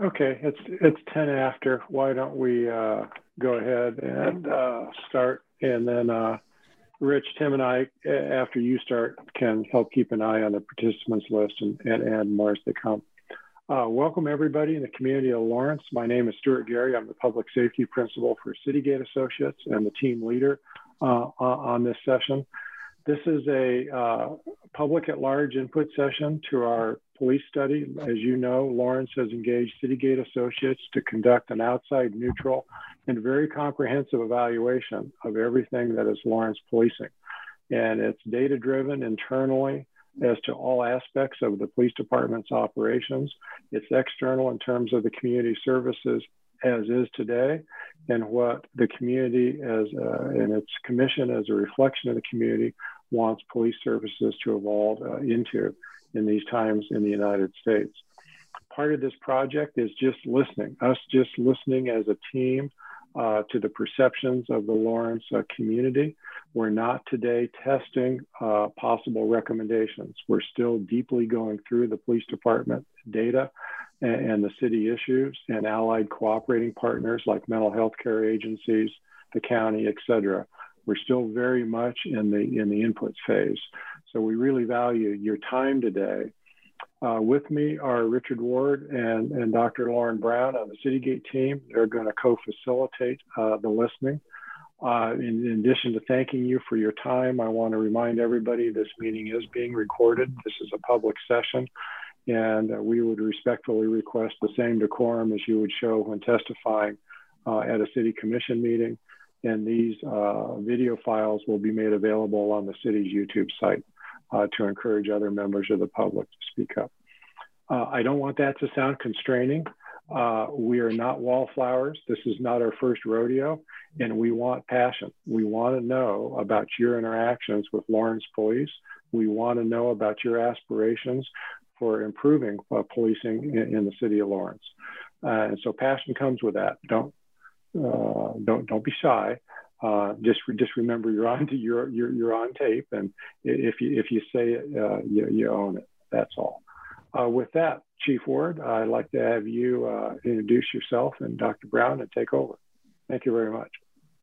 Okay, it's it's 10 after. Why don't we uh, go ahead and uh, start? And then uh, Rich, Tim, and I, after you start, can help keep an eye on the participants list and, and add more as they come. Uh, welcome everybody in the community of Lawrence. My name is Stewart Gary. I'm the public safety principal for Citygate Associates and the team leader uh, on this session. This is a uh, public at large input session to our police study. As you know, Lawrence has engaged Citygate Associates to conduct an outside neutral and very comprehensive evaluation of everything that is Lawrence policing. And it's data driven internally as to all aspects of the police department's operations. It's external in terms of the community services as is today and what the community as a, and its commission as a reflection of the community wants police services to evolve uh, into in these times in the United States. Part of this project is just listening, us just listening as a team uh, to the perceptions of the Lawrence uh, community. We're not today testing uh, possible recommendations. We're still deeply going through the police department data and, and the city issues and allied cooperating partners like mental health care agencies, the county, et cetera. We're still very much in the in the input phase. So we really value your time today. Uh, with me are Richard Ward and, and Dr. Lauren Brown on the Citygate team. They're going to co-facilitate uh, the listening. Uh, in, in, addition to thanking you for your time, I want to remind everybody this meeting is being recorded. This is a public session, and uh, we would respectfully request the same decorum as you would show when testifying uh, at a city commission meeting and these uh, video files will be made available on the city's YouTube site uh, to encourage other members of the public to speak up. Uh, I don't want that to sound constraining. Uh, we are not wallflowers. This is not our first rodeo, and we want passion. We want to know about your interactions with Lawrence Police. We want to know about your aspirations for improving uh, policing in, in, the city of Lawrence. Uh, and so passion comes with that. Don't uh, don't don't be shy. Uh, just just remember you're on you're, you're you're on tape, and if you if you say it, uh, you, you own it. That's all. Uh, with that, Chief Ward, I'd like to have you uh, introduce yourself and Dr. Brown and take over. Thank you very much.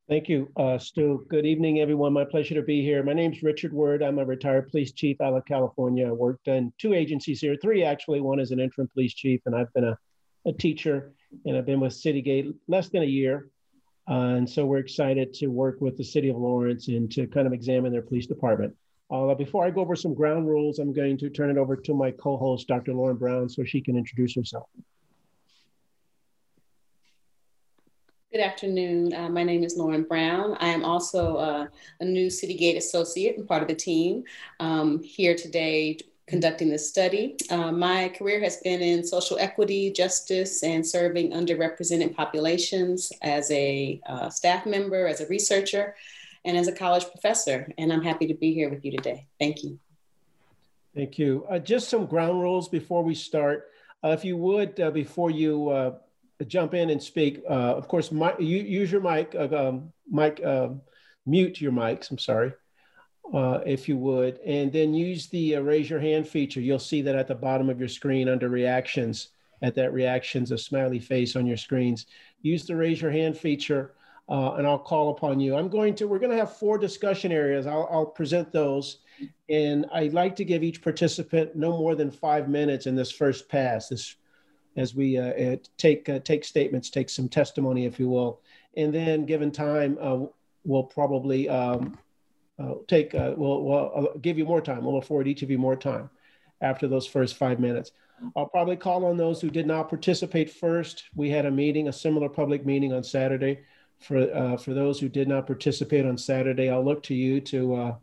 Thank you, uh, Stu. Good evening, everyone. My pleasure to be here. My name is Richard Ward. I'm a retired police chief out of California. I worked in two agencies here, three actually. One is an interim police chief, and I've been a, a teacher and I've been with Citygate less than a year. Uh, and so we're excited to work with the city of Lawrence and to kind of examine their police department. Uh, before I go over some ground rules, I'm going to turn it over to my co-host, Dr. Lauren Brown, so she can introduce herself. Good afternoon. Uh, my name is Lauren Brown. I am also uh, a new Citygate associate and part of the team um, here today conducting this study. Uh, my career has been in social equity, justice, and serving underrepresented populations as a uh, staff member, as a researcher, and as a college professor. And I'm happy to be here with you today. Thank you. Thank you. Uh, just some ground rules before we start. Uh, if you would, uh, before you uh, jump in and speak, of course, my, you, use your mic, um, mic mute your mics, I'm sorry uh, if you would, and then use the uh, raise your hand feature. You'll see that at the bottom of your screen under reactions, at that reactions, a smiley face on your screens. Use the raise your hand feature uh, and I'll call upon you. I'm going to, we're going to have four discussion areas. I'll, I'll present those. And I'd like to give each participant no more than five minutes in this first pass, this, as we uh, take, uh, take statements, take some testimony, if you will. And then given time, uh, we'll probably um, uh, take, uh, we'll, we'll give you more time. We'll afford each of you more time after those first five minutes. I'll probably call on those who did not participate first. We had a meeting, a similar public meeting on Saturday. For, uh, for those who did not participate on Saturday, I'll look to you to, uh,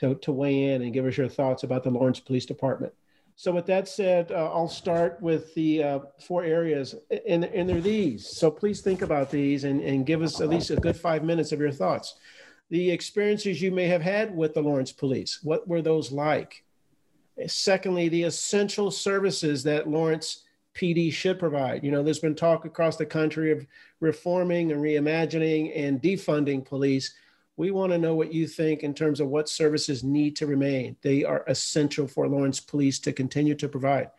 to, to weigh in and give us your thoughts about the Lawrence Police Department. So with that said, uh, I'll start with the uh, four areas, and, and they're these. So please think about these and, and give us at least a good five minutes of your thoughts the experiences you may have had with the Lawrence Police. What were those like? Secondly, the essential services that Lawrence PD should provide. You know, there's been talk across the country of reforming and reimagining and defunding police. We want to know what you think in terms of what services need to remain. They are essential for Lawrence Police to continue to provide.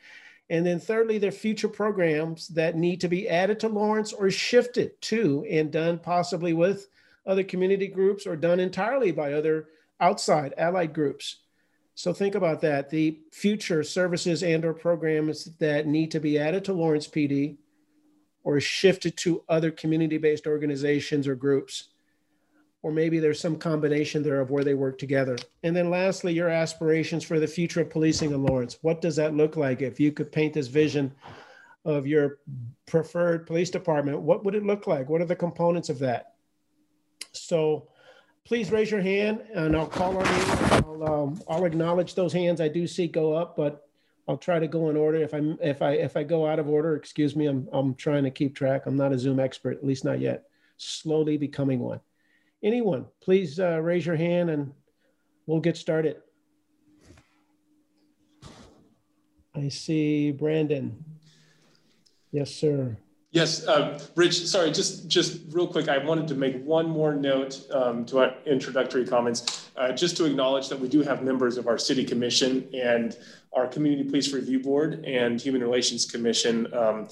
And then thirdly, there are future programs that need to be added to Lawrence or shifted to and done possibly with other community groups or done entirely by other outside allied groups. So think about that. The future services and or programs that need to be added to Lawrence PD or shifted to other community-based organizations or groups. Or maybe there's some combination there of where they work together. And then lastly, your aspirations for the future of policing in Lawrence. What does that look like? If you could paint this vision of your preferred police department, what would it look like? What are the components of that? So please raise your hand and I'll call on you. I'll, um, I'll acknowledge those hands I do see go up, but I'll try to go in order. If I'm if I if I go out of order, excuse me. I'm I'm trying to keep track. I'm not a Zoom expert, at least not yet. Slowly becoming one. Anyone, please uh, raise your hand and we'll get started. I see Brandon. Yes, sir. Yes, uh, Rich, sorry, just, just real quick, I wanted to make one more note um, to our introductory comments, uh, just to acknowledge that we do have members of our city commission and our community police review board and human relations commission. Um,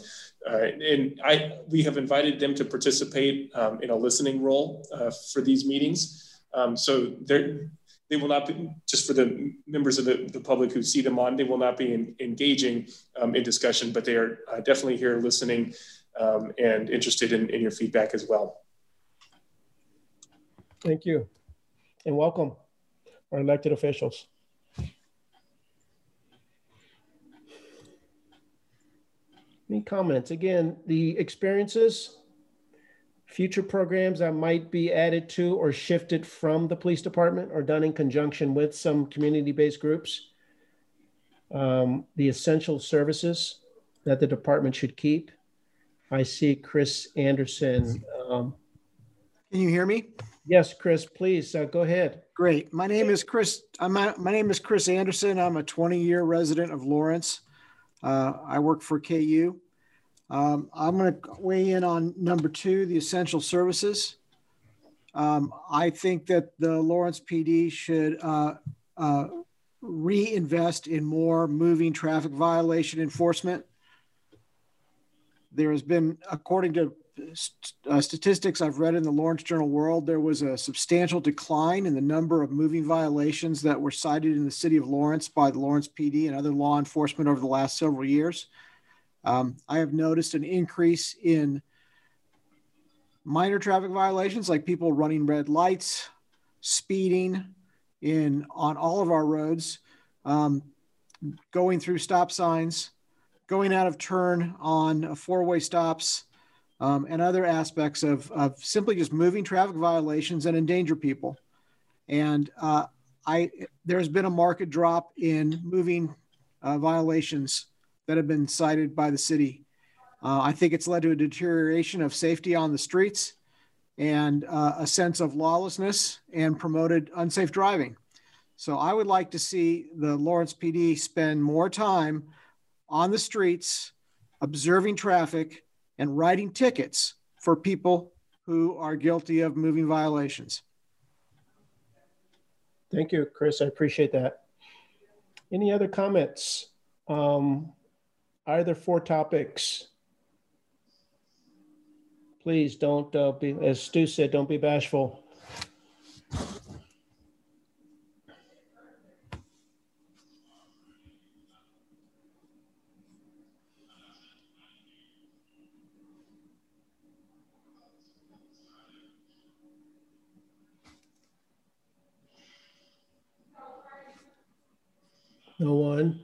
uh, and I, we have invited them to participate um, in a listening role uh, for these meetings. Um, so they're, they will not be, just for the members of the, the public who see them on, they will not be in, engaging um, in discussion, but they are uh, definitely here listening um, and interested in, in your feedback as well. Thank you. And welcome, our elected officials. Any comments? Again, the experiences, future programs that might be added to or shifted from the police department or done in conjunction with some community-based groups. Um, the essential services that the department should keep I see Chris Anderson. Um, Can you hear me? yes, Chris, please uh, go ahead. Great. My name is Chris. I'm, my name is Chris Anderson. I'm a 20 year resident of Lawrence. Uh, I work for KU. Um, I'm going to weigh in on number two, the essential services. Um, I think that the Lawrence PD should uh, uh, reinvest in more moving traffic violation enforcement there has been, according to uh, statistics I've read in the Lawrence Journal World, there was a substantial decline in the number of moving violations that were cited in the city of Lawrence by the Lawrence PD and other law enforcement over the last several years. Um, I have noticed an increase in minor traffic violations like people running red lights, speeding in on all of our roads, um, going through stop signs, going out of turn on four-way stops, um, and other aspects of, of simply just moving traffic violations and endanger people. And uh, I there's been a market drop in moving uh, violations that have been cited by the city. Uh, I think it's led to a deterioration of safety on the streets and uh, a sense of lawlessness and promoted unsafe driving. So I would like to see the Lawrence PD spend more time on the streets, observing traffic, and writing tickets for people who are guilty of moving violations. Thank you, Chris. I appreciate that. Any other comments? Um, either four topics. Please don't uh, be, as Stu said, don't be bashful. No one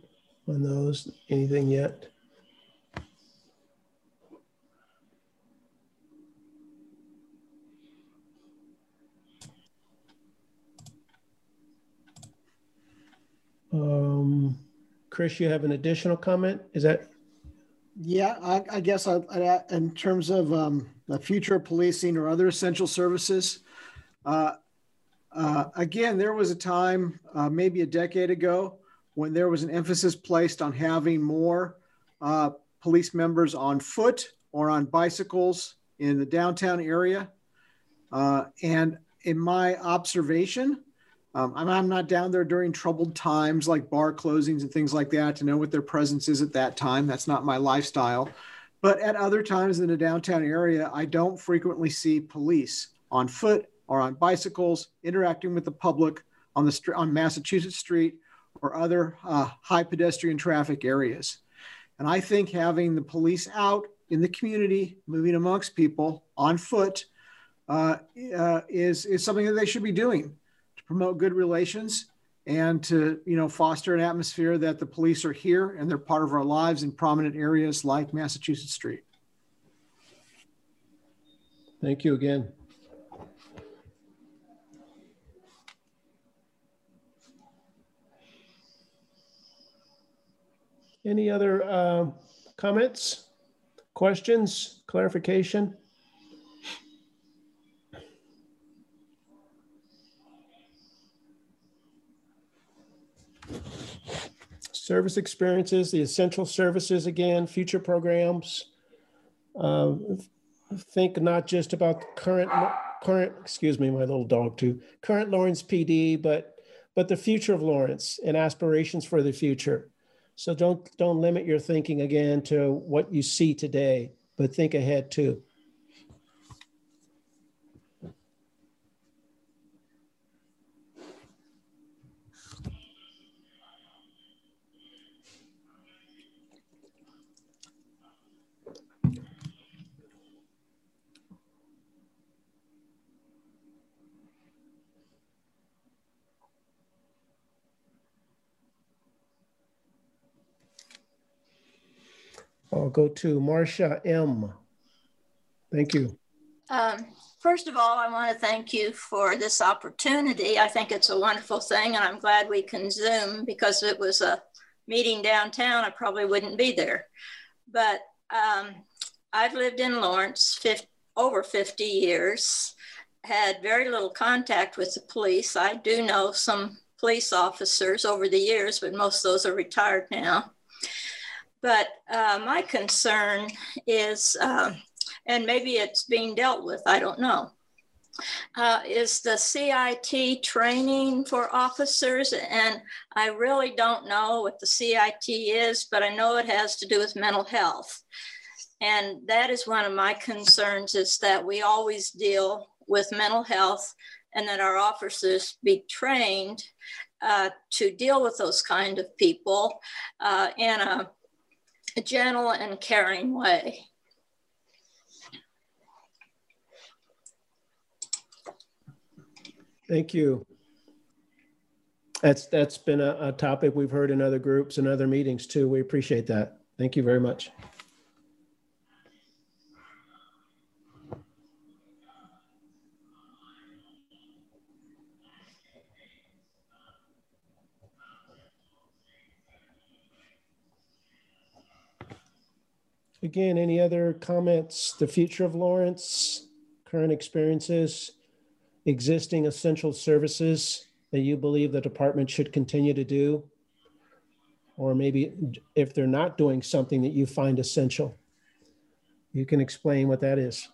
on those. Anything yet? Um, Chris, you have an additional comment? Is that? Yeah, I, I guess I, I, in terms of um, the future of policing or other essential services, uh, uh, again, there was a time, uh, maybe a decade ago, when there was an emphasis placed on having more uh, police members on foot or on bicycles in the downtown area. Uh, and in my observation, Um, I'm, I'm not down there during troubled times like bar closings and things like that to know what their presence is at that time. That's not my lifestyle. But at other times in the downtown area, I don't frequently see police on foot or on bicycles interacting with the public on the on Massachusetts Street or other uh, high pedestrian traffic areas. And I think having the police out in the community, moving amongst people on foot, uh, uh, is is something that they should be doing to promote good relations and to you know foster an atmosphere that the police are here and they're part of our lives in prominent areas like Massachusetts Street. Thank you again. Any other uh, comments, questions, clarification? Service experiences, the essential services again, future programs. Uh, think not just about the current, current, excuse me, my little dog too, current Lawrence PD, but but the future of Lawrence and aspirations for the future. So don't don't limit your thinking again to what you see today, but think ahead too. I'll go to Marcia M. Thank you. Um, first of all, I want to thank you for this opportunity. I think it's a wonderful thing, and I'm glad we can Zoom because if it was a meeting downtown, I probably wouldn't be there. But um, I've lived in Lawrence 50, over 50 years, had very little contact with the police. I do know some police officers over the years, but most of those are retired now. But uh, my concern is, uh, and maybe it's being dealt with, I don't know, uh, is the CIT training for officers. And I really don't know what the CIT is, but I know it has to do with mental health. And that is one of my concerns is that we always deal with mental health and that our officers be trained uh, to deal with those kind of people uh, in a a gentle and caring way. Thank you. That's that's been a, a, topic we've heard in other groups and other meetings too. We appreciate that. Thank you very much. Again, any other comments? The future of Lawrence, current experiences, existing essential services that you believe the department should continue to do? Or maybe if they're not doing something that you find essential, you can explain what that is.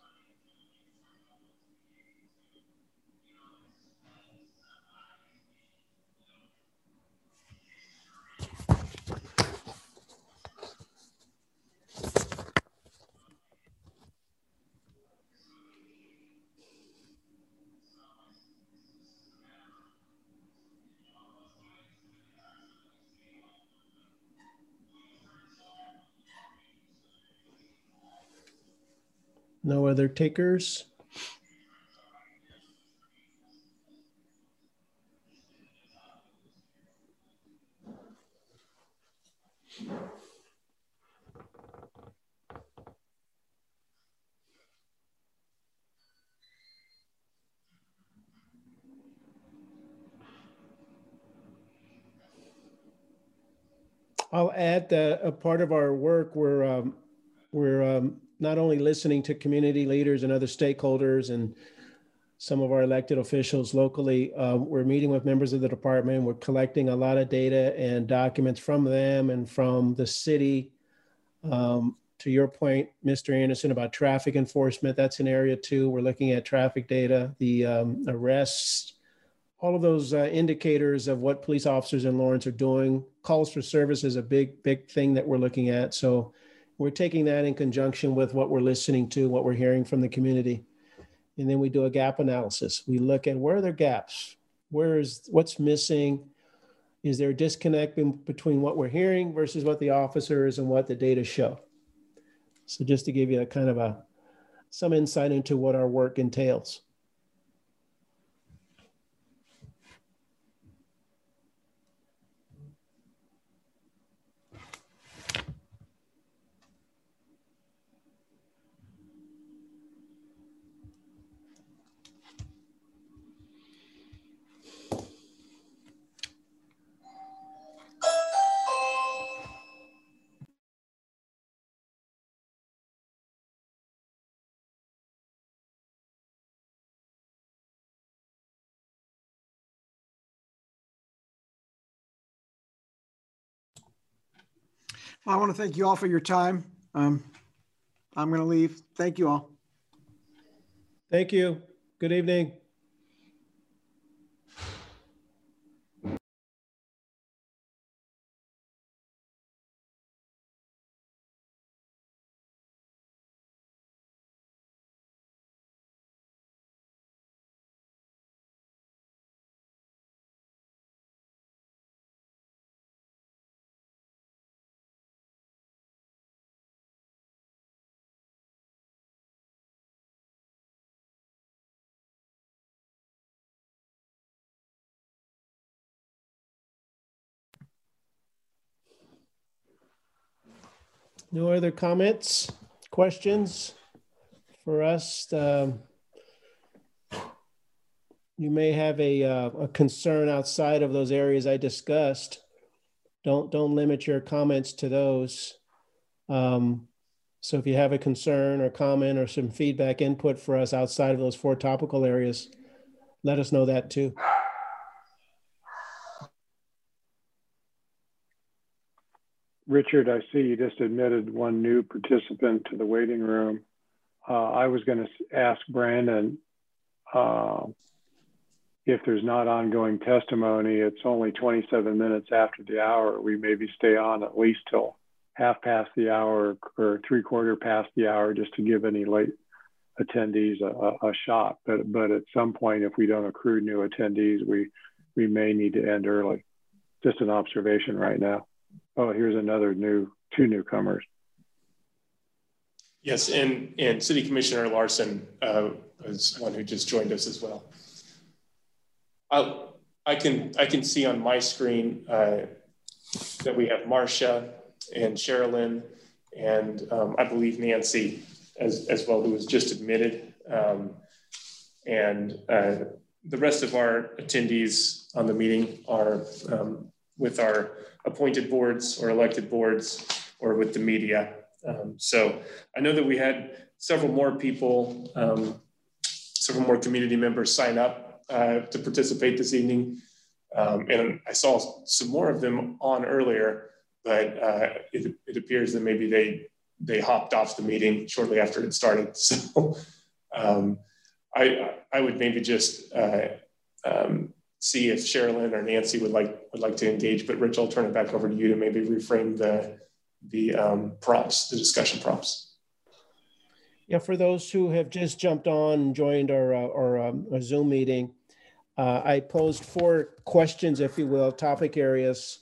No other takers? I'll add that a part of our work, we're, um, we're um, not only listening to community leaders and other stakeholders and some of our elected officials locally. Uh, we're meeting with members of the department. We're collecting a lot of data and documents from them and from the city. Um, to your point, Mr. Anderson, about traffic enforcement, that's an area too. We're looking at traffic data, the um, arrests, all of those uh, indicators of what police officers in Lawrence are doing. Calls for service is a big, big thing that we're looking at. So we're taking that in conjunction with what we're listening to, what we're hearing from the community. And then we do a gap analysis. We look at where are there gaps? Where is what's missing? Is there a disconnect in, between what we're hearing versus what the officers and what the data show? So just to give you a kind of a some insight into what our work entails. I want to thank you all for your time. Um, I'm going to leave. Thank you all. Thank you. Good evening. No other comments, questions for us? Um, you may have a, uh, a concern outside of those areas I discussed. Don't don't limit your comments to those. Um, so if you have a concern or comment or some feedback input for us outside of those four topical areas, let us know that too. Richard, I see you just admitted one new participant to the waiting room. Uh, I was going to ask Brandon uh, if there's not ongoing testimony, it's only 27 minutes after the hour. We maybe stay on at least till half past the hour or three quarter past the hour just to give any late attendees a, a, shot. But but at some point, if we don't accrue new attendees, we we may need to end early. Just an observation right now. Oh, here's another new, two newcomers. Yes, and, and City Commissioner Larson uh, is one who just joined us as well. I, I can I can see on my screen uh, that we have Marcia and Sherilyn and um, I believe Nancy as, as well, who was just admitted. Um, and uh, the rest of our attendees on the meeting are um, with our appointed boards or elected boards or with the media. Um, so I know that we had several more people, um, several more community members sign up uh, to participate this evening. Um, and I saw some more of them on earlier, but uh, it, it, appears that maybe they they hopped off the meeting shortly after it started. So um, I I would maybe just uh, um, see if Sherilyn or Nancy would like would like to engage. But Rich, I'll turn it back over to you to maybe reframe the the um, prompts, the discussion prompts. Yeah, for those who have just jumped on and joined our uh, our, um, our Zoom meeting, uh, I posed four questions, if you will, topic areas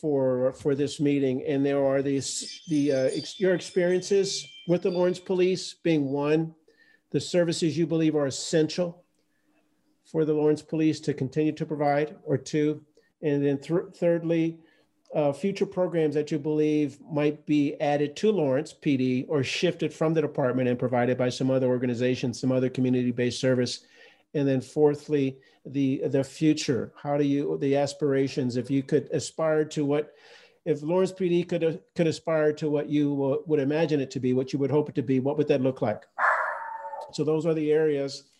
for for this meeting, and there are these the uh, ex your experiences with the Lawrence Police being one, the services you believe are essential for the Lawrence Police to continue to provide, or two? And then th thirdly, uh, future programs that you believe might be added to Lawrence PD or shifted from the department and provided by some other organization, some other community-based service. And then fourthly, the the future. How do you the aspirations? If you could aspire to what, if Lawrence PD could could aspire to what you would imagine it to be, what you would hope it to be, what would that look like? So those are the areas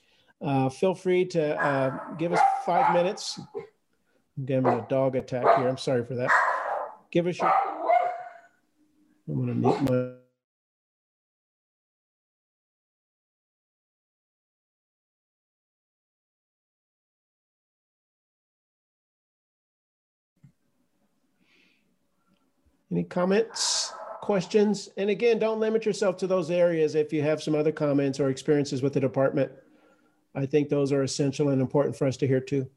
uh, feel free to uh, give us five minutes. I'm getting a dog attack here. I'm sorry for that. Give us your. I'm going to mute my. Any comments, questions? And again, don't limit yourself to those areas if you have some other comments or experiences with the department. I think those are essential and important for us to hear too.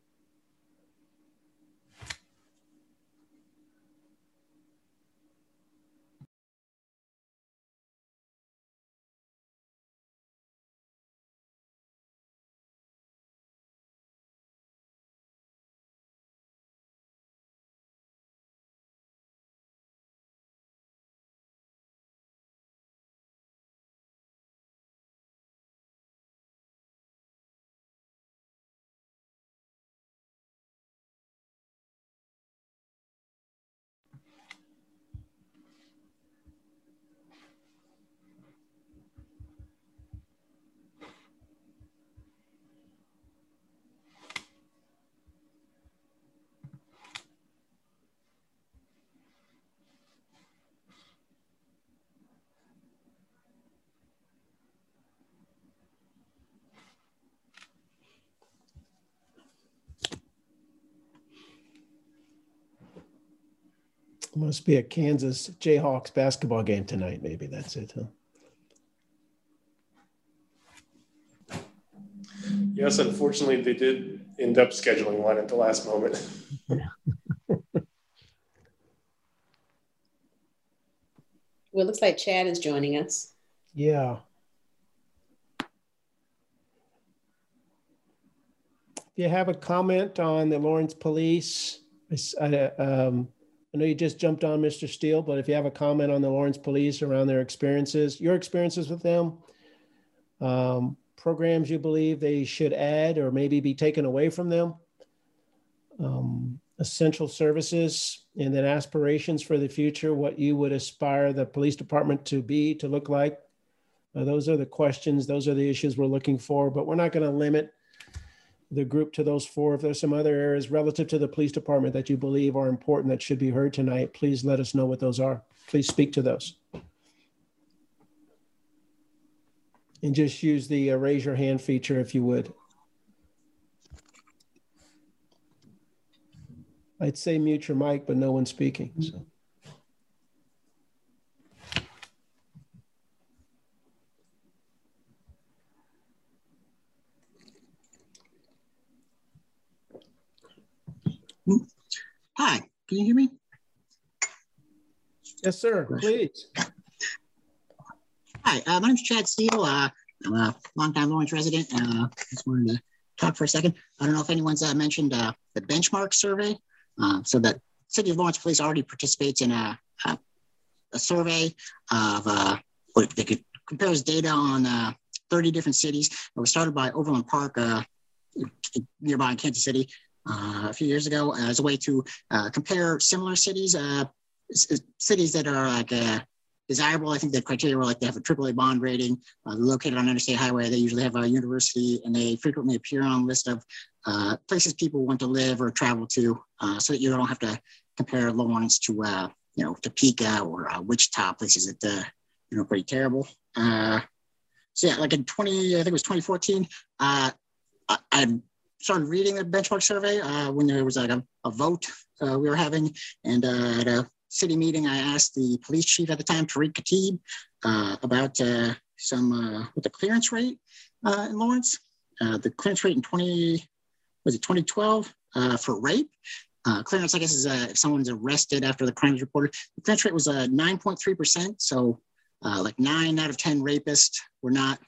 Must be a Kansas Jayhawks basketball game tonight. Maybe that's it. Huh? Yes, unfortunately, they did end up scheduling one at the last moment. Well, it looks like Chad is joining us. Yeah. If you have a comment on the Lawrence Police, I, um, I know you just jumped on Mr. Steele, but if you have a comment on the Lawrence Police around their experiences, your experiences with them, um, programs you believe they should add or maybe be taken away from them, um, essential services, and then aspirations for the future, what you would aspire the police department to be, to look like. Uh, those are the questions, those are the issues we're looking for, but we're not going to limit the group to those four. If there's some other areas relative to the police department that you believe are important that should be heard tonight, please let us know what those are. Please speak to those. And just use the uh, raise your hand feature if you would. I'd say mute your mic, but no one's speaking. So. Hi, can you hear me? Yes, sir. Please. Hi, uh, my name's Chad Steele. Uh, I'm a longtime Lawrence resident. Uh, just wanted to talk for a second. I don't know if anyone's uh, mentioned uh, the benchmark survey. Uh, so the City of Lawrence Police already participates in a, a, a survey of uh, what they could compares data on uh, 30 different cities. It was started by Overland Park uh, nearby in Kansas City a few years ago as a way to uh, compare similar cities, uh, cities that are like uh, desirable. I think the criteria were like they have a AAA bond rating, uh, located on interstate highway. They usually have a university, and they frequently appear on a list of uh, places people want to live or travel to, so that you don't have to compare Lawrence to you know Topeka or Wichita, places that you know pretty terrible. so yeah, like in 20, I think it was 2014. I, I started reading the benchmark survey uh, when there was like a, a vote uh, we were having. And uh, at a city meeting, I asked the police chief at the time, Tarik Khatib, uh, about uh, some, uh, what the clearance rate in Lawrence. the clearance rate in 20, was it 2012 for rape? clearance, I guess, is if someone's arrested after the crime is reported. The clearance rate was uh, 9.3%. So like nine out of 10 rapists were not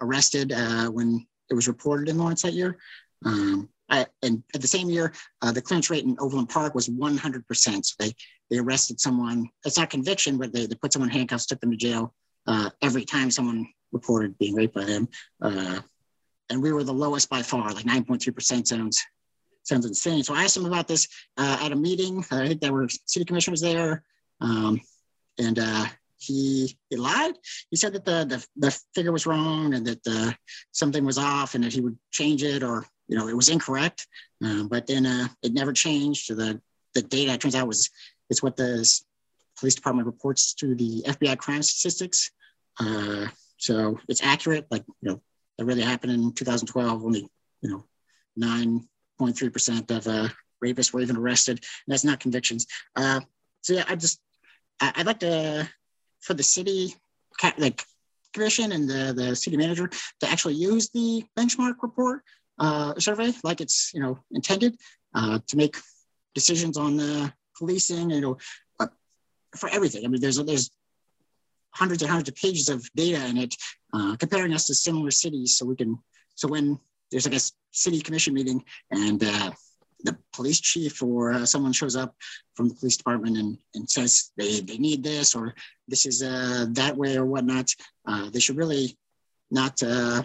arrested when it was reported in Lawrence that year. Um, I, and at the same year, uh, the clearance rate in Overland Park was 100%. So they, they arrested someone, it's not conviction, but they, they put someone in handcuffs, took them to jail uh, every time someone reported being raped by them. Uh, and we were the lowest by far, like 9.3% sounds sounds insane. So I asked him about this uh, at a meeting. I think there were city commissioners there. Um, and uh, he, he lied. He said that the, the, the figure was wrong and that uh, something was off and that he would change it or you know, it was incorrect, uh, but then uh, it never changed. The, the data, turns out, was it's what the police department reports to the FBI crime statistics. Uh, so it's accurate. Like, you know, that really happened in 2012. Only, you know, 9.3% of uh, rapists were even arrested. And that's not convictions. Uh, so yeah, I just I, would like to, for the city, like commission and the, the city manager to actually use the benchmark report uh, survey like it's, you know, intended uh, to make decisions on the policing, you know, uh, for everything. I mean, there's, there's hundreds and hundreds of pages of data in it uh, comparing us to similar cities so we can, so when there's like a city commission meeting and uh, the police chief or uh, someone shows up from the police department and, and says they, they need this or this is uh, that way or whatnot, uh, they should really not uh,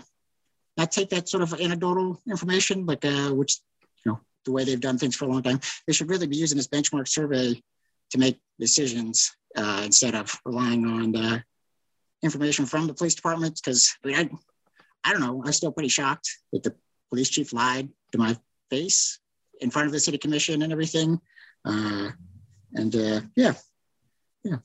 not take that sort of anecdotal information, like uh, which you know the way they've done things for a long time. They should really be using this benchmark survey to make decisions uh, instead of relying on the information from the police department. Because I, mean, I, I don't know, I'm still pretty shocked that the police chief lied to my face in front of the city commission and everything. Uh, and uh, yeah, yeah.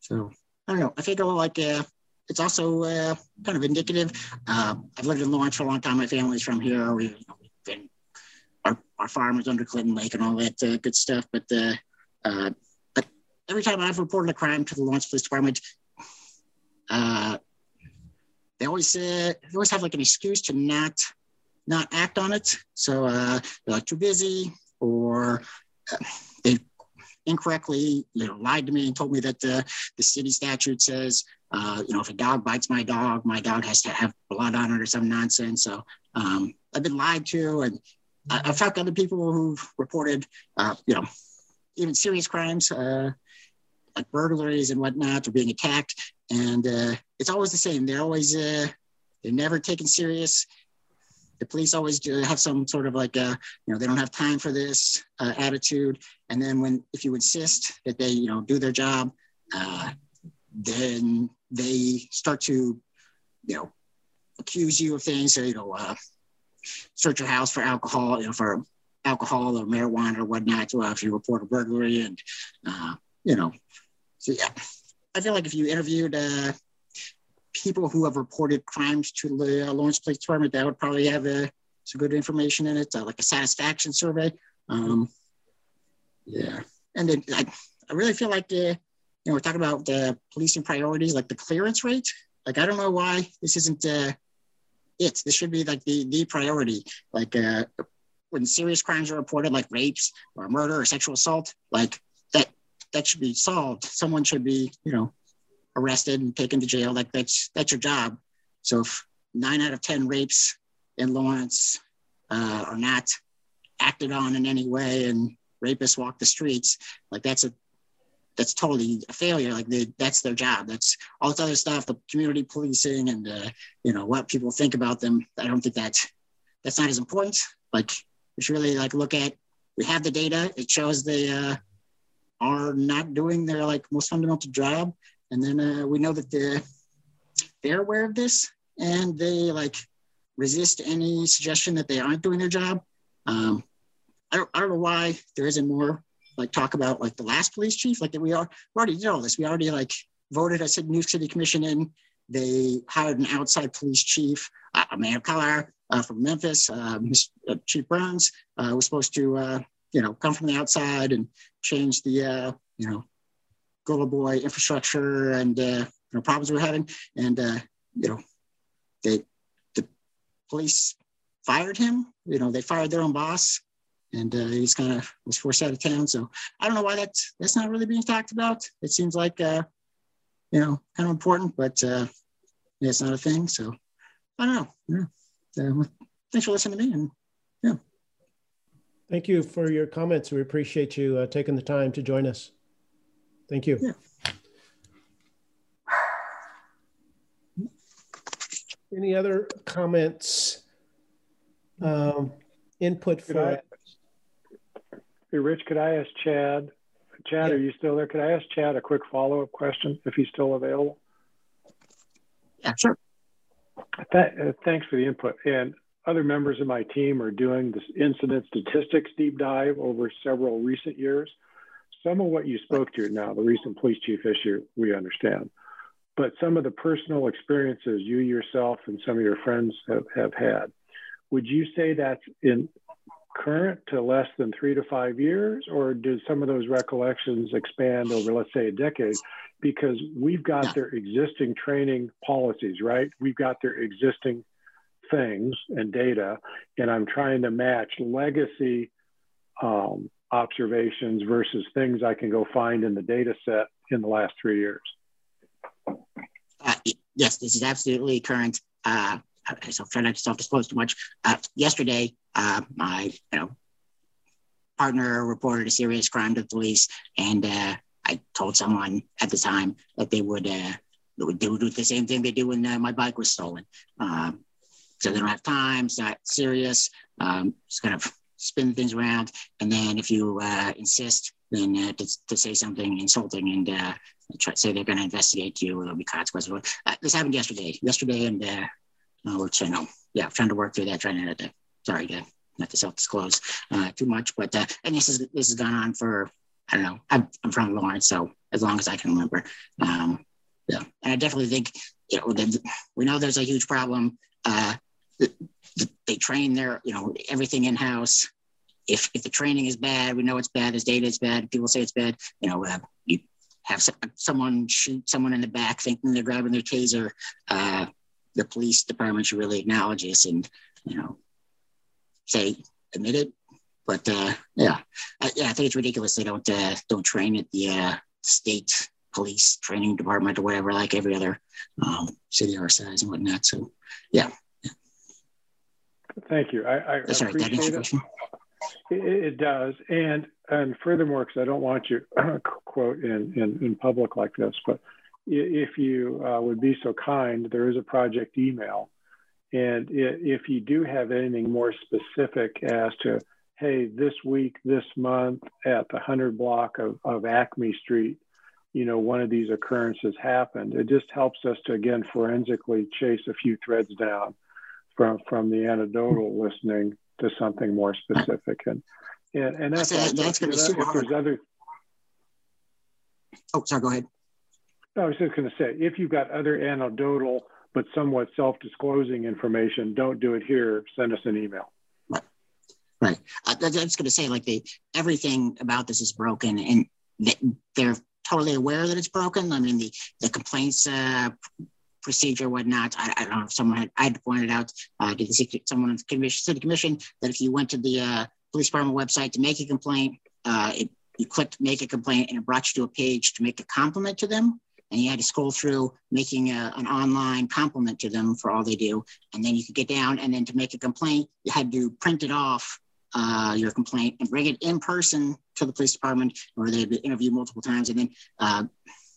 So I don't know. I think I'll like uh, it's also uh, kind of indicative. Uh, I've lived in Lawrence for a long time. My family's from here. We, have been our, our farm is under Clinton Lake and all that uh, good stuff. But uh, uh, but every time I've reported a crime to the Lawrence Police Department, uh, they always they always have like an excuse to not not act on it. So they're like too busy or incorrectly you know lied to me and told me that the, the city statute says uh, you know if a dog bites my dog my dog has to have blood on it or some nonsense. So um, i've been lied to and I, have talked to other people who've reported uh, you know even serious crimes uh, like burglaries and whatnot or being attacked. And uh, it's always the same. They're always uh, they're never taken serious the police always have some sort of like a, you know, they don't have time for this uh, attitude. And then when, if you insist that they, you know, do their job, uh, then they start to, you know, accuse you of things. So, you know, uh, search your house for alcohol, you know, for alcohol or marijuana or whatnot. Well, if you report a burglary and, uh, you know, so yeah, I feel like if you interviewed uh, people who have reported crimes to the uh, Lawrence Police Department, that would probably have uh, some good information in it, uh, like a satisfaction survey. Um, yeah, and then I, I really feel like the, you know, we're talking about the policing priorities, like the clearance rate. Like I don't know why this isn't uh, it. This should be like the the priority. Like uh, when serious crimes are reported, like rapes or murder or sexual assault, like that that should be solved. Someone should be, you know, arrested and taken to jail. Like that's that's your job. So if nine out of ten rapes in Lawrence uh, are not acted on in any way, and rapists walk the streets, like that's a that's totally a failure. Like they, that's their job. That's all this other stuff, the community policing and uh, you know what people think about them. I don't think that's that's not as important. Like we should really like look at. We have the data. It shows they uh, are not doing their like most fundamental job, and then uh, we know that they're, they're aware of this and they like resist any suggestion that they aren't doing their job. Um, I, don't, I don't know why there isn't more like talk about like the last police chief. Like that we are we already did all this. We already like voted a new city commission in. They hired an outside police chief, uh, a man of color uh, from Memphis. Uh, uh chief Browns uh, was supposed to uh, you know come from the outside and change the you know Golden Boy infrastructure and uh, you know problems we're having, and uh, you know, they the police fired him. You know, they fired their own boss, and uh, he's kind of was forced out of town. So I don't know why that's that's not really being talked about. It seems like uh, you know kind of important, but uh, yeah, it's not a thing. So I don't know. Yeah. Uh, thanks for listening to me, and yeah. Thank you for your comments. We appreciate you uh, taking the time to join us. Thank you. Yeah. Any other comments, um, input for? I, hey, Rich, could I ask Chad? Chad, yeah. are you still there? Could I ask Chad a quick follow-up question if he's still available? Yeah, sure. Th uh, thanks for the input. And other members of my team are doing this incident statistics deep dive over several recent years some of what you spoke to now, the recent police chief issue, we understand. But some of the personal experiences you yourself and some of your friends have, have had, would you say that's in current to less than three to five years, or do some of those recollections expand over, let's say, a decade? Because we've got Yeah. their existing training policies, right? We've got their existing things and data, and I'm trying to match legacy um, observations versus things I can go find in the data set in the last three years. Uh, yes, this is absolutely current. Uh, so try not to self-disclose too much. Uh, yesterday, uh, my you know partner reported a serious crime to the police, and uh, I told someone at the time that they would uh, they would do the same thing they do when uh, my bike was stolen. Um, so they don't have time. It's not serious. Um, just kind of spin things around, and then if you uh, insist, then uh, to, to say something insulting and uh, try say they're going to investigate you, there'll be consequences. Uh, this happened yesterday. Yesterday, and uh, uh, we're trying to yeah, trying to work through that. Trying to sorry to not to self-disclose uh, too much, but uh, and this is this has gone on for I don't know. I'm, from Lawrence, so as long as I can remember. Um, yeah, and I definitely think you know that we know there's a huge problem. Uh, th- th- they train their you know everything in house. If if the training is bad, we know it's bad. This data is bad. People say it's bad. You know, uh, you have some, someone shoot someone in the back thinking they're grabbing their taser. Uh, the police department should really acknowledge this and you know say admit it. But uh, yeah, I, yeah, I think it's ridiculous they don't uh, don't train at the uh, state police training department or whatever, like every other um, city our size and whatnot. So yeah, Thank you. I, I sorry, that appreciate it. It, it does, and and furthermore, because I don't want you quote in, in in public like this, but if you uh, would be so kind, there is a project email, and if you do have anything more specific as to, hey, this week, this month, at the hundred block of, of Acme Street, you know, one of these occurrences happened. It just helps us to again forensically chase a few threads down from from the anecdotal listening to something more specific and and, and that's, That's- that's gonna be If- there's other Oh, sorry, go ahead. I was just going to say if you've got other anecdotal but somewhat self-disclosing information don't do it here send us an email Right. Right. I was going to say, like, the everything about this is broken, and they're totally aware that it's broken. I mean, the the complaints uh, procedure, whatnot. I, I don't know if someone had I had pointed out uh, to the city, someone in the commission, city commission that if you went to the uh, police department website to make a complaint, uh, it, you clicked make a complaint, and it brought you to a page to make a compliment to them. And you had to scroll through making a, an online compliment to them for all they do. And then you could get down, and then to make a complaint, you had to print it off uh, your complaint and bring it in person to the police department where they'd be interviewed multiple times. And then, uh,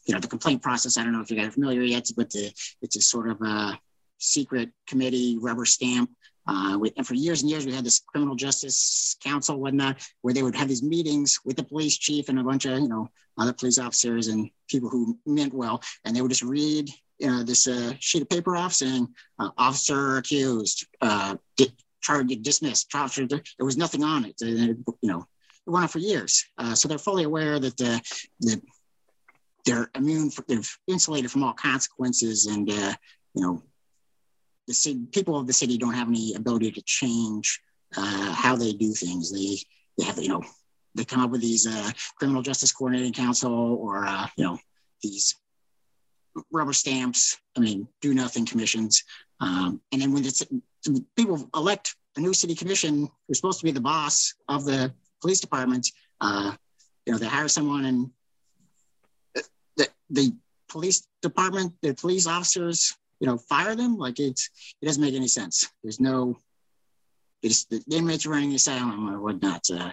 you know, the complaint process, I don't know if you guys are familiar yet, but the, it's a sort of a secret committee rubber stamp. Uh, and for years and years, we had this criminal justice council, whatnot, where they would have these meetings with the police chief and a bunch of, you know, other police officers and people who meant well. And they would just read you know, this uh, sheet of paper off saying uh, officer accused, uh, di- charged, dismissed. There was nothing on it. Uh, you know, it went on for years. Uh, so they're fully aware that the, the they're immune, for, they're insulated from all consequences, and uh, you know, the city, people of the city don't have any ability to change uh, how they do things. They they have you know they come up with these uh, criminal justice coordinating council or uh, you know these rubber stamps. I mean, do nothing commissions. Um, and then when it's people elect a new city commission who's supposed to be the boss of the police department, uh, you know, they hire someone and the, police department, the police officers, you know, fire them. Like it's, it doesn't make any sense. There's no, it's the inmates running the asylum or whatnot. Uh,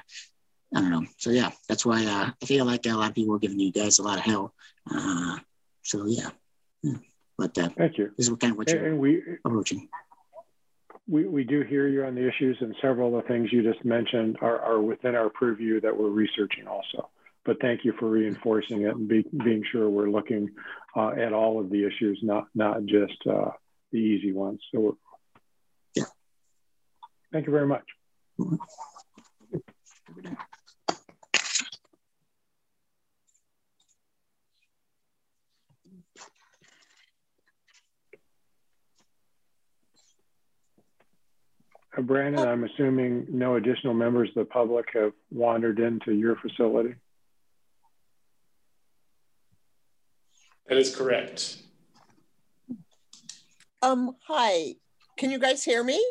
I don't know. So yeah, that's why uh, I feel like a lot of people are giving you guys a lot of hell. Uh, so yeah. yeah. But uh, thank you this is kind of what you're and we approaching. we, we do hear you on the issues and several of the things you just mentioned are, are within our purview that we're researching also but thank you for reinforcing it and be, being sure we're looking uh, at all of the issues not not just uh, the easy ones. So yeah. Thank you very much. Uh, Brandon, I'm assuming no additional members of the public have wandered into your facility. That is correct. Um, hi, can you guys hear me?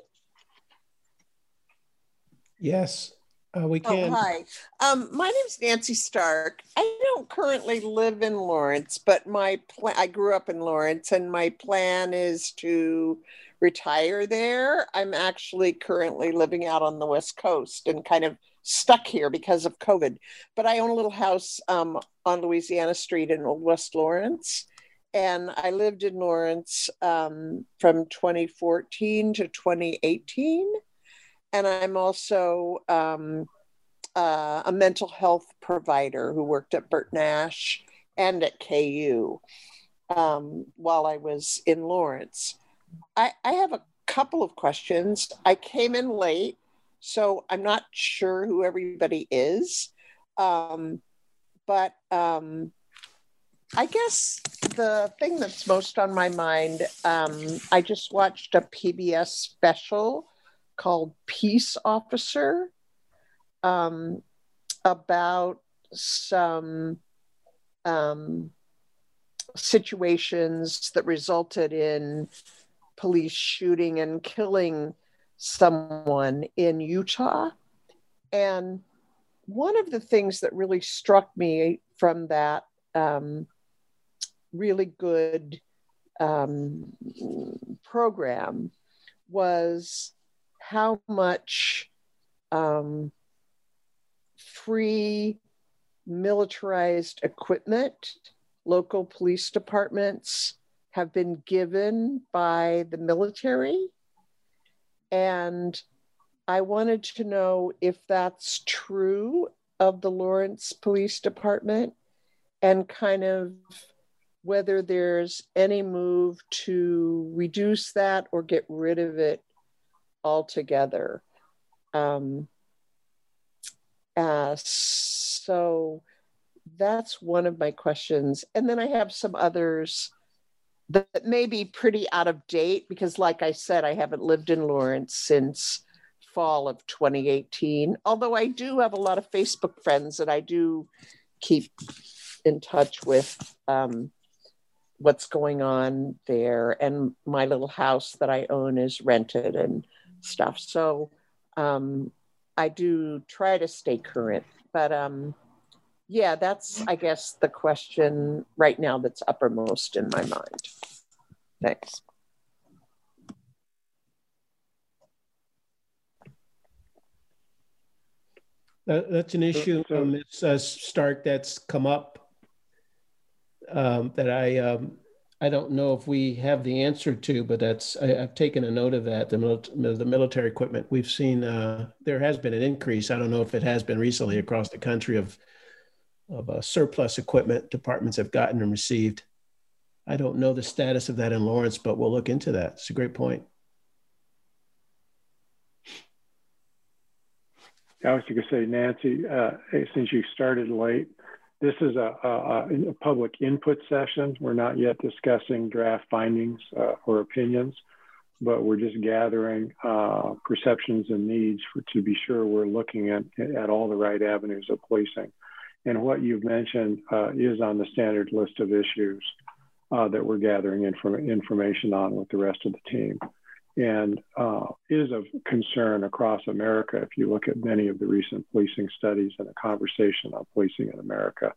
Yes, uh, we can. Oh, hi. Um, my name is Nancy Stark. I don't currently live in Lawrence, but my plan, I grew up in Lawrence and my plan is to retire there. I'm actually currently living out on the West Coast and kind of stuck here because of COVID. But I own a little house um, on Louisiana Street in Old West Lawrence. And I lived in Lawrence um, from 2014 to 2018. And I'm also um, uh, a mental health provider who worked at Bert Nash and at KU um, while I was in Lawrence. I, I have a couple of questions. I came in late so I'm not sure who everybody is. Um, but um, I guess the thing that's most on my mind, um, I just watched a PBS special called Peace Officer um, about some um, situations that resulted in police shooting and killing someone in Utah. And one of the things that really struck me from that um, really good um, program was how much um, free militarized equipment local police departments have been given by the military and I wanted to know if that's true of the Lawrence Police Department and kind of whether there's any move to reduce that or get rid of it altogether. Um, uh, so that's one of my questions. And then I have some others that may be pretty out of date because, like I said, I haven't lived in Lawrence since fall of 2018. Although I do have a lot of Facebook friends that I do keep in touch with um, what's going on there. And my little house that I own is rented and stuff. So um, I do try to stay current. But um, yeah, that's, I guess, the question right now that's uppermost in my mind. Thanks. That, that's an issue, so, Ms. Uh, Stark, that's come up um, that I um, I don't know if we have the answer to, but that's I, have taken a note of that. The, the military equipment we've seen uh, there has been an increase. I don't know if it has been recently across the country of of uh, surplus equipment departments have gotten and received. I don't know the status of that in Lawrence, but we'll look into that. It's a great point. I was going to say, Nancy, uh, since you started late, this is a, a, a, public input session. We're not yet discussing draft findings uh, or opinions, but we're just gathering uh, perceptions and needs for, to be sure we're looking at, at all the right avenues of policing. And what you've mentioned uh, is on the standard list of issues uh, that we're gathering inform information on with the rest of the team. And uh, is of concern across America if you look at many of the recent policing studies and the conversation on policing in America.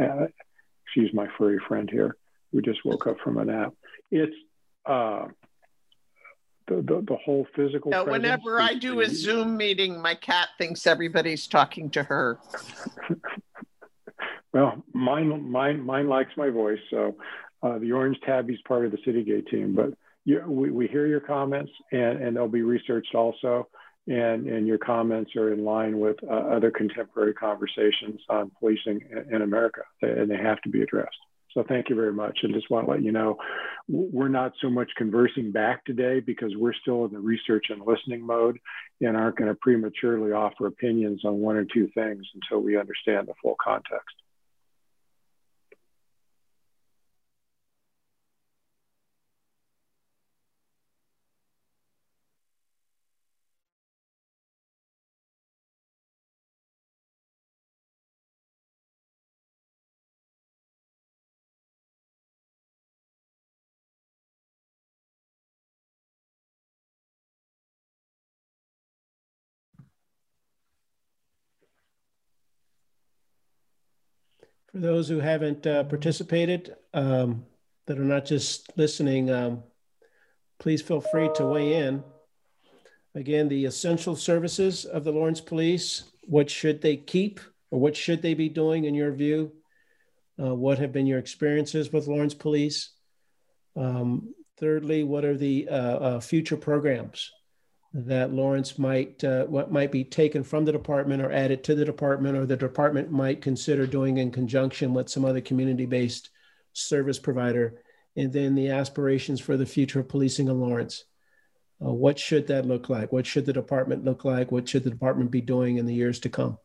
Uh, excuse my furry friend here, who just woke up from a nap. It's uh, the, the, the, whole physical. Whenever I do a Zoom meeting, my cat thinks everybody's talking to her. well, mine, mine, mine likes my voice, so uh, the Orange Tabby is part of the Citygate team, but you, we, we hear your comments and, and they'll be researched also. And, and your comments are in line with uh, other contemporary conversations on policing in, in America, and they have to be addressed. So thank you very much. And just want to let you know, we're not so much conversing back today because we're still in the research and listening mode and aren't going to prematurely offer opinions on one or two things until we understand the full context. For those who haven't uh, participated, um, that are not just listening, um, please feel free to weigh in. Again, the essential services of the Lawrence Police, what should they keep or what should they be doing in your view? Uh, what have been your experiences with Lawrence Police? Um, thirdly, what are the uh, uh, future programs that Lawrence might uh, what might be taken from the department or added to the department, or the department might consider doing in conjunction with some other community-based service provider, and then the aspirations for the future of policing in Lawrence. Uh, what should that look like? What should the department look like? What should the department be doing in the years to come?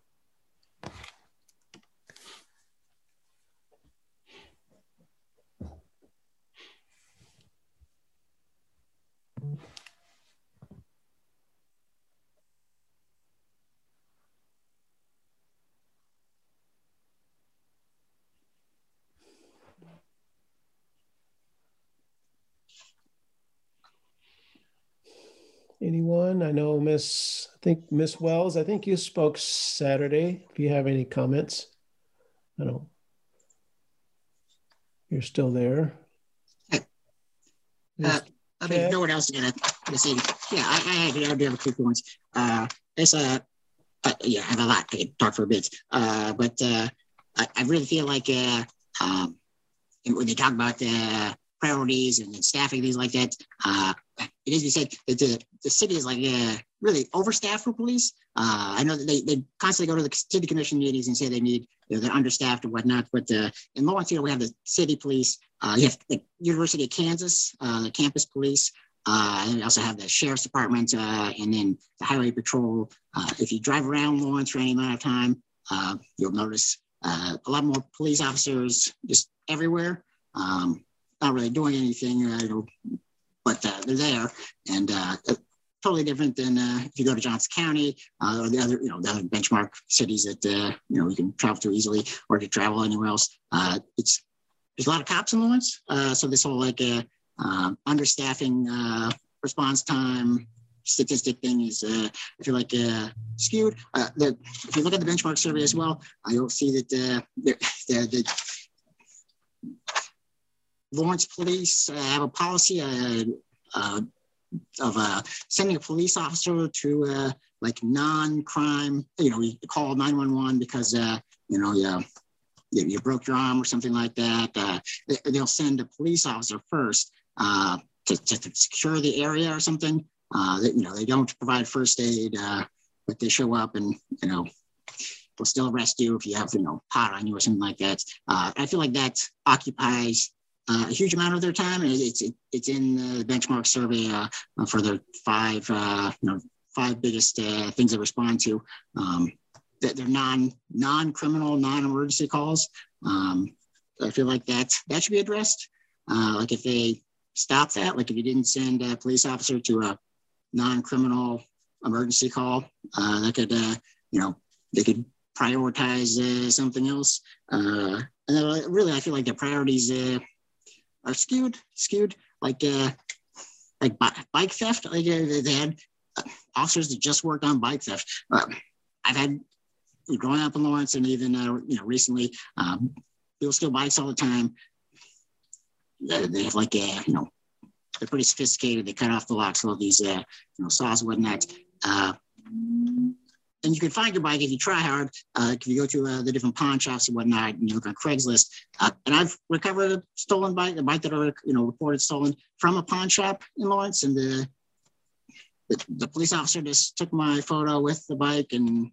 Anyone? I know Miss, I think Miss Wells, I think you spoke Saturday. If you have any comments, I don't. You're still there. Uh, I mean, no one else is gonna, gonna. Yeah, I, I, I do have a few points. Uh, it's a, uh, yeah, I have a lot. I can talk for a bit. Uh, but uh, I, I really feel like uh, um, when they talk about the priorities and, and staffing things like that, uh, it is to said that the, the city is like uh, really overstaffed for police. Uh, I know that they, they constantly go to the city commission meetings and say they need, you know, they're understaffed and whatnot. But uh, in know, we have the city police. Uh, you have the University of Kansas, uh, the campus police. And we also have the sheriff's department and then the highway patrol. If you drive around Lawrence for any amount of time, you'll notice a lot more police officers just everywhere. Um, not really doing anything. Uh, you know, but uh, they're there, and uh, totally different than uh, if you go to Johnson County uh, or the other, you know, the other benchmark cities that uh, you know you can travel to easily, or to travel anywhere else. it's there's a lot of cops in Lawrence, so this whole like um, understaffing response time statistic thing is uh, I feel like uh, skewed. Uh, the, if you look at the benchmark survey as well, you'll see that the, the, the Lawrence Police uh, have a policy uh, uh, of uh, sending a police officer to uh, like non-crime. You know, you call 911 because uh, you know you, you broke your arm or something like that. they, will send a police officer first to, to, secure the area or something. That, you know, they don't provide first aid, but they show up and you know they'll still arrest you if you have you know pot on you or something like that. I feel like that occupies uh, a huge amount of their time. And it's it, it's in the benchmark survey uh, for the five uh, you know five biggest uh, things they respond to. Um, that they're non non criminal, non emergency calls. Um, I feel like that that should be addressed. Uh, like if they stop that, like if you didn't send a police officer to a non criminal emergency call, uh, that could you know they could prioritize something else. and then really, I feel like the priorities are skewed, skewed like uh, like bike theft. Like uh, they had uh, officers that just worked on bike theft. Um, I've had growing up in Lawrence and even uh, you know recently, um, people steal bikes all the time. They have like a uh, you know they're pretty sophisticated. They cut off the locks, all these uh, you know saws whatnot. Uh, and you can find your bike if you try hard. Uh, if you go to uh, the different pawn shops and whatnot, and you look on Craigslist. Uh, and I've recovered a stolen bike, a bike that I you know reported stolen from a pawn shop in Lawrence, and the the, the police officer just took my photo with the bike, and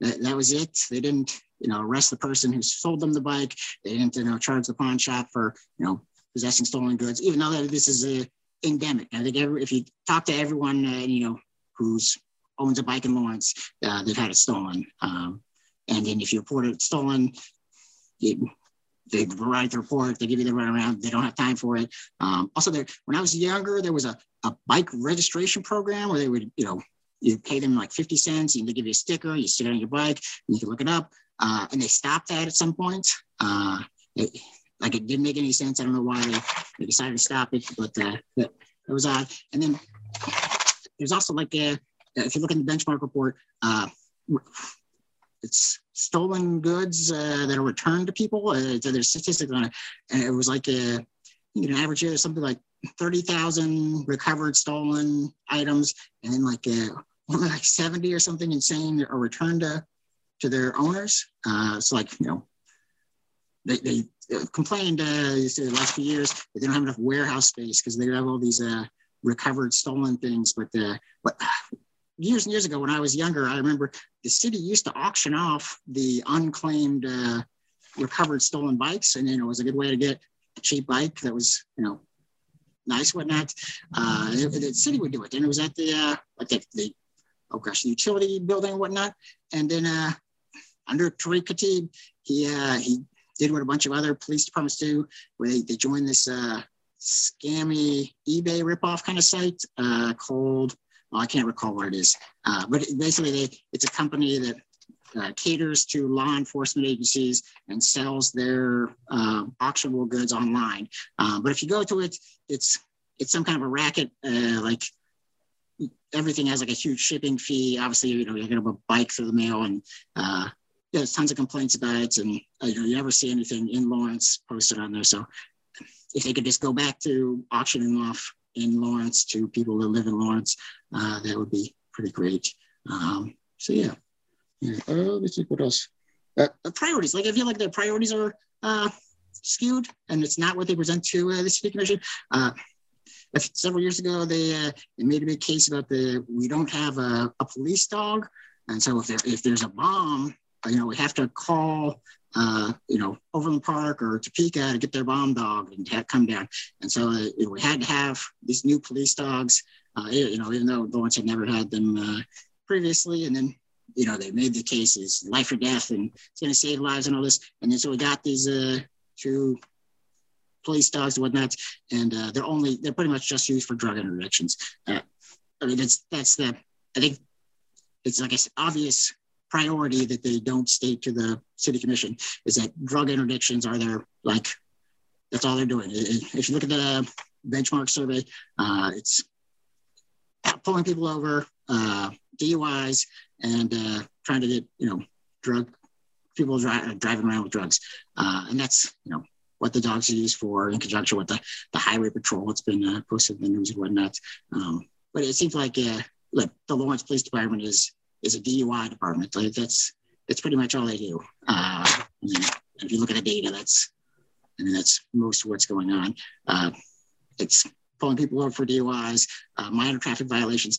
that, that was it. They didn't you know arrest the person who sold them the bike. They didn't you know charge the pawn shop for you know possessing stolen goods, even though this is a endemic. I think every, if you talk to everyone, uh, you know who's owns a bike in Lawrence, uh, they've had it stolen. Um, and then if you report it stolen, you, they write the report, they give you the runaround, they don't have time for it. Um, also, there, when I was younger, there was a, a bike registration program where they would, you know, you pay them like 50 cents and they give you a sticker, you stick it on your bike, and you can look it up. Uh, and they stopped that at some point. Uh, it, like it didn't make any sense. I don't know why they, they decided to stop it, but uh, it, it was odd. And then there's also like a, if you look in the benchmark report, uh, it's stolen goods uh, that are returned to people. Uh, there's statistics on it, and it was like a you know average year something like thirty thousand recovered stolen items, and then like uh, like seventy or something insane are returned to to their owners. Uh, it's like you know they, they complained uh, the last few years that they don't have enough warehouse space because they have all these uh, recovered stolen things. But uh, but years and years ago, when I was younger, I remember the city used to auction off the unclaimed uh, recovered stolen bikes, and it was a good way to get a cheap bike that was you know nice, whatnot. Uh, the city would do it, and it was at the uh, like the, the oh gosh, the utility building and whatnot. And then uh, under Tarik Khatib, he uh, he did what a bunch of other police departments do, where they, they joined this uh, scammy eBay ripoff kind of site uh, called, well, I can't recall what it is, uh, but basically they, it's a company that uh, caters to law enforcement agencies and sells their uh, auctionable goods online. Uh, but if you go to it, it's it's some kind of a racket, uh, like everything has like a huge shipping fee. Obviously, you know, you're gonna bike through the mail and uh, there's tons of complaints about it, and uh, you know you never see anything in Lawrence posted on there. So if they could just go back to auctioning off in Lawrence to people that live in Lawrence, uh, that would be pretty great. Um, so yeah, yeah. Uh, let's what else. Uh, priorities. Like I feel like their priorities are uh, skewed, and it's not what they present to uh, the city commission. Uh, several years ago, they they made a big case about the we don't have a, a police dog, and so if there if there's a bomb you know, we have to call, uh, you know, Overland Park or Topeka to get their bomb dog and have come down. And so uh, you know, we had to have these new police dogs, uh, you know, even though Lawrence had never had them uh, previously. And then, you know, they made the cases life or death and it's going to save lives and all this. And then so we got these uh, two police dogs and whatnot, and uh, they're only they're pretty much just used for drug interdictions. I mean, that's that's the I think it's like I said, obvious priority that they don't state to the city commission is that drug interdictions are their like that's all they're doing. If you look at the benchmark survey, uh, it's pulling people over, uh, DUIs, and uh, trying to get you know drug people dri- driving around with drugs, uh, and that's you know what the dogs are used for in conjunction with the, the highway patrol. It's been uh, posted in the news and whatnot. Um, but it seems like uh, like the Lawrence Police Department is is a DUI department. Like that's that's pretty much all they do. Uh, if you look at the data, that's I mean that's most of what's going on. Uh, it's pulling people over for DUIs, uh, minor traffic violations,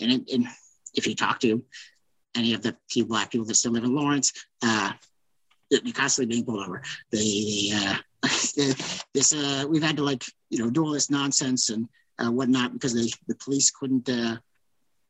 and, it, and, if you talk to any of the few black people that still live in Lawrence, uh, you're constantly being pulled over. They, uh, this uh, we've had to like you know do all this nonsense and whatnot because they, the police couldn't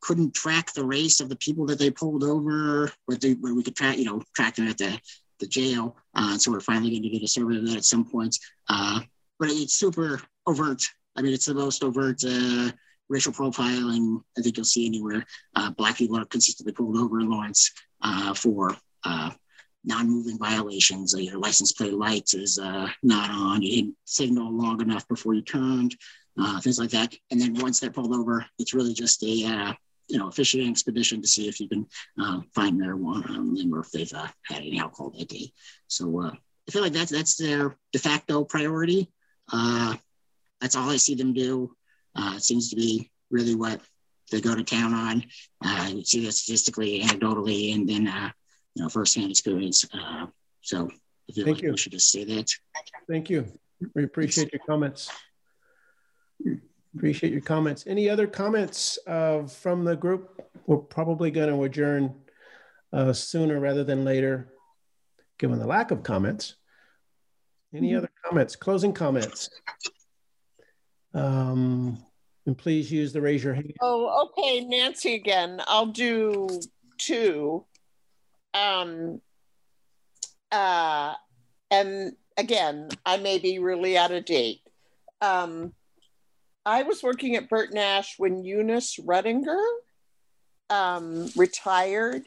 couldn't track the race of the people that they pulled over, but they, we could track, you know, track them at the, the jail. Uh, so we're finally going to get a survey of that at some point. Uh, but it's super overt. I mean, it's the most overt uh, racial profiling I think you'll see anywhere. Uh, black people are consistently pulled over in Lawrence uh, for uh, non-moving violations. your license plate lights is not on. You didn't signal long enough before you turned. things like that. And then once they're pulled over, it's really just a you know, a fishing expedition to see if you can uh, find marijuana them or if they've uh, had any alcohol that day. So uh, I feel like that's that's their de facto priority. Uh, that's all I see them do. Uh, it seems to be really what they go to town on. Uh, you see that statistically, anecdotally, and then you know firsthand experience. so I feel Thank like you. we should just say that. Thank you. We appreciate your comments. Appreciate your comments. Any other comments uh, from the group? We're probably going to adjourn uh, sooner rather than later, given the lack of comments. Any other comments? Closing comments? Um, and please use the raise your hand. Oh, okay, Nancy again. I'll do two. Um, uh, and again, I may be really out of date. Um, I was working at Bert Nash when Eunice Ruttinger um, retired,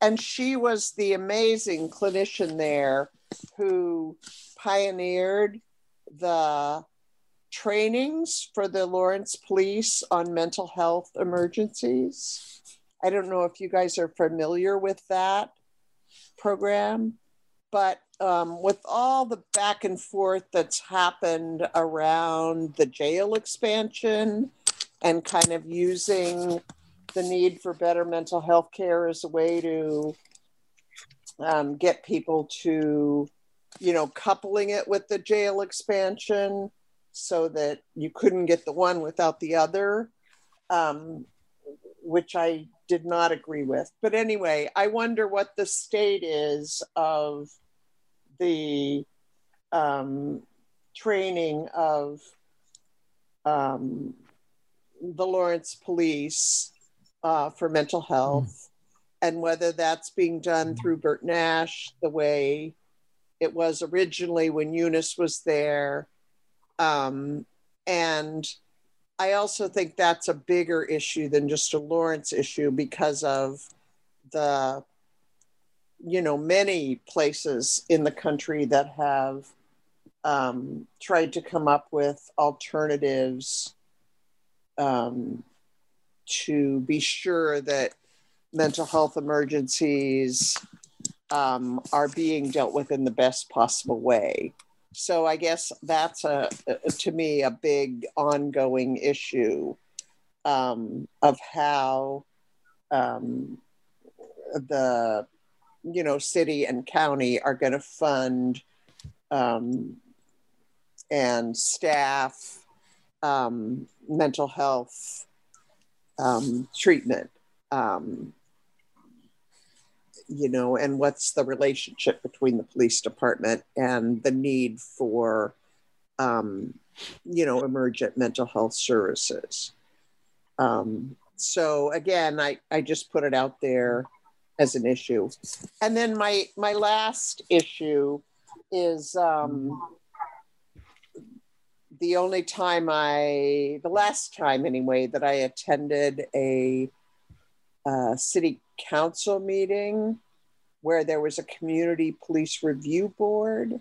and she was the amazing clinician there who pioneered the trainings for the Lawrence Police on mental health emergencies. I don't know if you guys are familiar with that. program. But um, with all the back and forth that's happened around the jail expansion and kind of using the need for better mental health care as a way to um, get people to, you know, coupling it with the jail expansion so that you couldn't get the one without the other, um, which I did not agree with. But anyway, I wonder what the state is of the um, training of um, the Lawrence Police uh, for mental health mm. and whether that's being done through Bert Nash the way it was originally when Eunice was there. Um, and I also think that's a bigger issue than just a Lawrence issue because of the, you know, many places in the country that have um, tried to come up with alternatives um, to be sure that mental health emergencies um, are being dealt with in the best possible way. So I guess that's a, a to me a big ongoing issue um, of how um, the you know city and county are going to fund um, and staff um, mental health um, treatment um, you know, and what's the relationship between the police department and the need for, um, you know, emergent mental health services. Um, so again, I, I just put it out there as an issue. And then my, my last issue is um, the only time I, the last time anyway, that I attended a uh, city council meeting where there was a community police review board.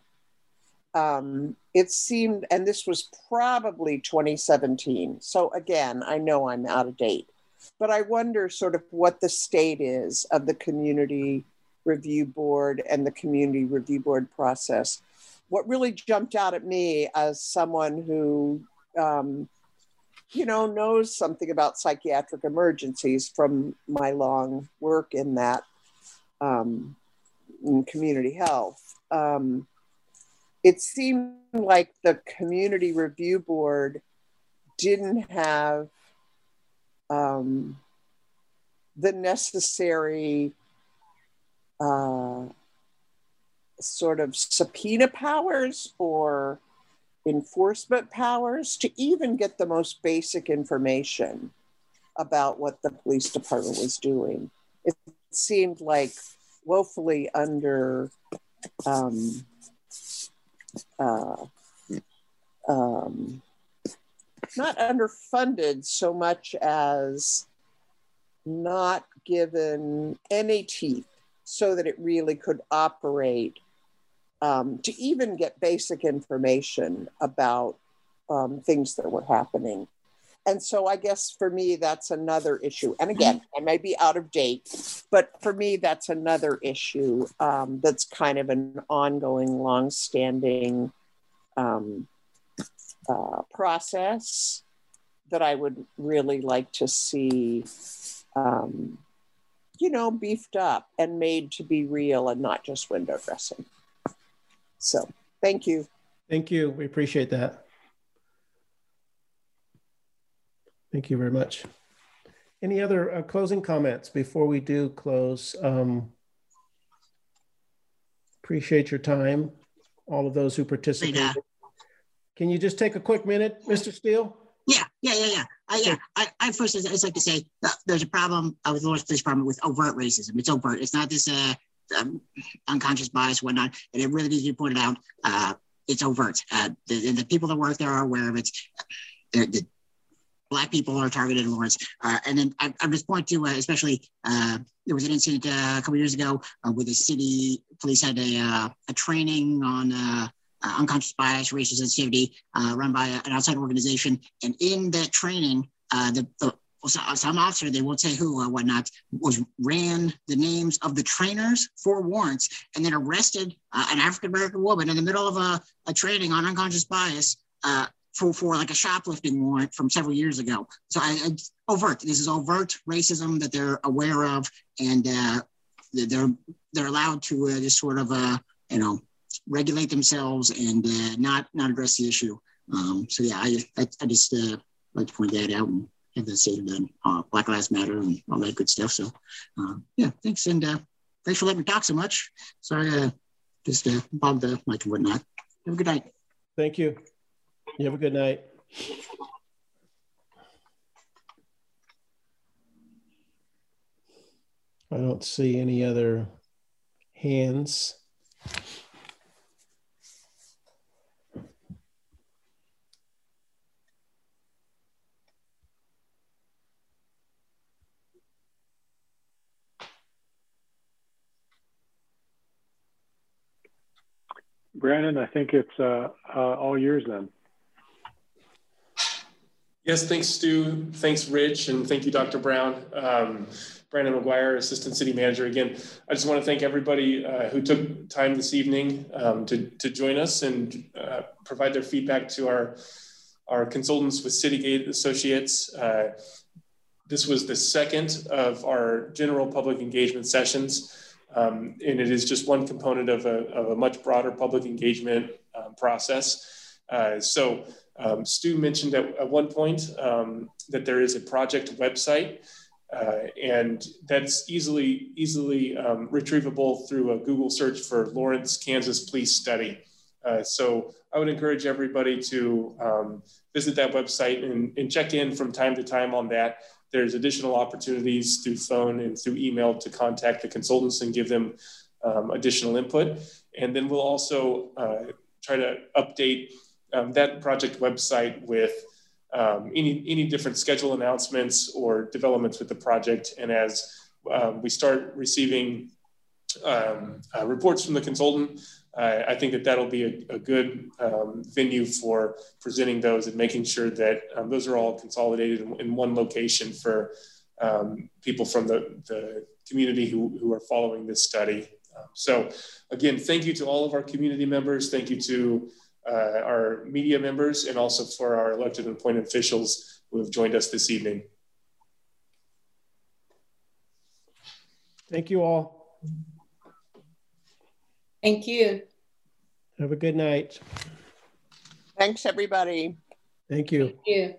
Um, it seemed, and this was probably 2017. So again, I know I'm out of date, but I wonder sort of what the state is of the community review board and the community review board process. What really jumped out at me as someone who um, you know, knows something about psychiatric emergencies from my long work in that um, in community health. Um, it seemed like the community review board didn't have um, the necessary uh, sort of subpoena powers or enforcement powers to even get the most basic information about what the police department was doing. It seemed like woefully under um, uh, um, not underfunded so much as not given any teeth so that it really could operate um, to even get basic information about um, things that were happening. And so I guess for me, that's another issue. And again, I may be out of date, but for me, that's another issue um, that's kind of an ongoing, long-standing um, uh, process that I would really like to see, um, you know, beefed up and made to be real and not just window dressing. So thank you. Thank you. We appreciate that. Thank you very much. Any other uh, closing comments before we do close? Um, appreciate your time, all of those who participated. Can you just take a quick minute, Mr. Steele? Yeah, yeah, yeah, yeah. I, yeah, I, I first, I'd like to say uh, there's a problem uh, with Lawrence Police Department with overt racism. It's overt. It's not this uh, um, unconscious bias, whatnot, and it really needs to be pointed out. Uh, it's overt. Uh, the, the, people that work there are aware of it. The, black people are targeted in Lawrence. Uh, and then I, am just point to, uh, especially, uh, there was an incident uh, a couple years ago where the city police had a, a training on unconscious bias, racial sensitivity, run by an outside organization. And in that training, the, the some officer, they won't say who or whatnot, was ran the names of the trainers for warrants and then arrested uh, an African American woman in the middle of a, a training on unconscious bias uh, for, for like a shoplifting warrant from several years ago. So I, I, overt, this is overt racism that they're aware of and uh, they're, they're allowed to uh, just sort of, uh, you know, regulate themselves and uh, not, not address the issue. Um, so yeah, I, I, I just like to point that out. And, have the state of uh, Black Lives Matter and all that good stuff. So, uh, yeah, thanks. And uh, thanks for letting me talk so much. Sorry, uh, just uh, the mic and whatnot. Have a good night. Thank you. You have a good night. I don't see any other hands. Brandon, I think it's uh, uh, all yours then. Yes, thanks, Stu. Thanks, Rich, and thank you, Dr. Brown. Um, Brandon McGuire, Assistant City Manager. Again, I just want to thank everybody uh, who took time this evening um, to, to join us and uh, provide their feedback to our, our consultants with Citygate Associates. Uh, this was the second of our general public engagement sessions. Um, and it is just one component of a, of a much broader public engagement um, process. Uh, so um, Stu mentioned at, at one point um, that there is a project website uh, and that's easily, easily um, retrievable through a Google search for Lawrence, Kansas Police Study. Uh, so I would encourage everybody to um, visit that website and, and check in from time to time on that there's additional opportunities through phone and through email to contact the consultants and give them um, additional input. And then we'll also uh, try to update um, that project website with um, any, any different schedule announcements or developments with the project. And as um, we start receiving um, uh, reports from the consultant, I think that that'll be a, a good um, venue for presenting those and making sure that um, those are all consolidated in, in one location for um, people from the, the community who, who are following this study. Um, so again, thank you to all of our community members. Thank you to uh, our media members and also for our elected and appointed officials who have joined us this evening. Thank you all. Thank you. Have a good night. Thanks, everybody. Thank you. Thank you.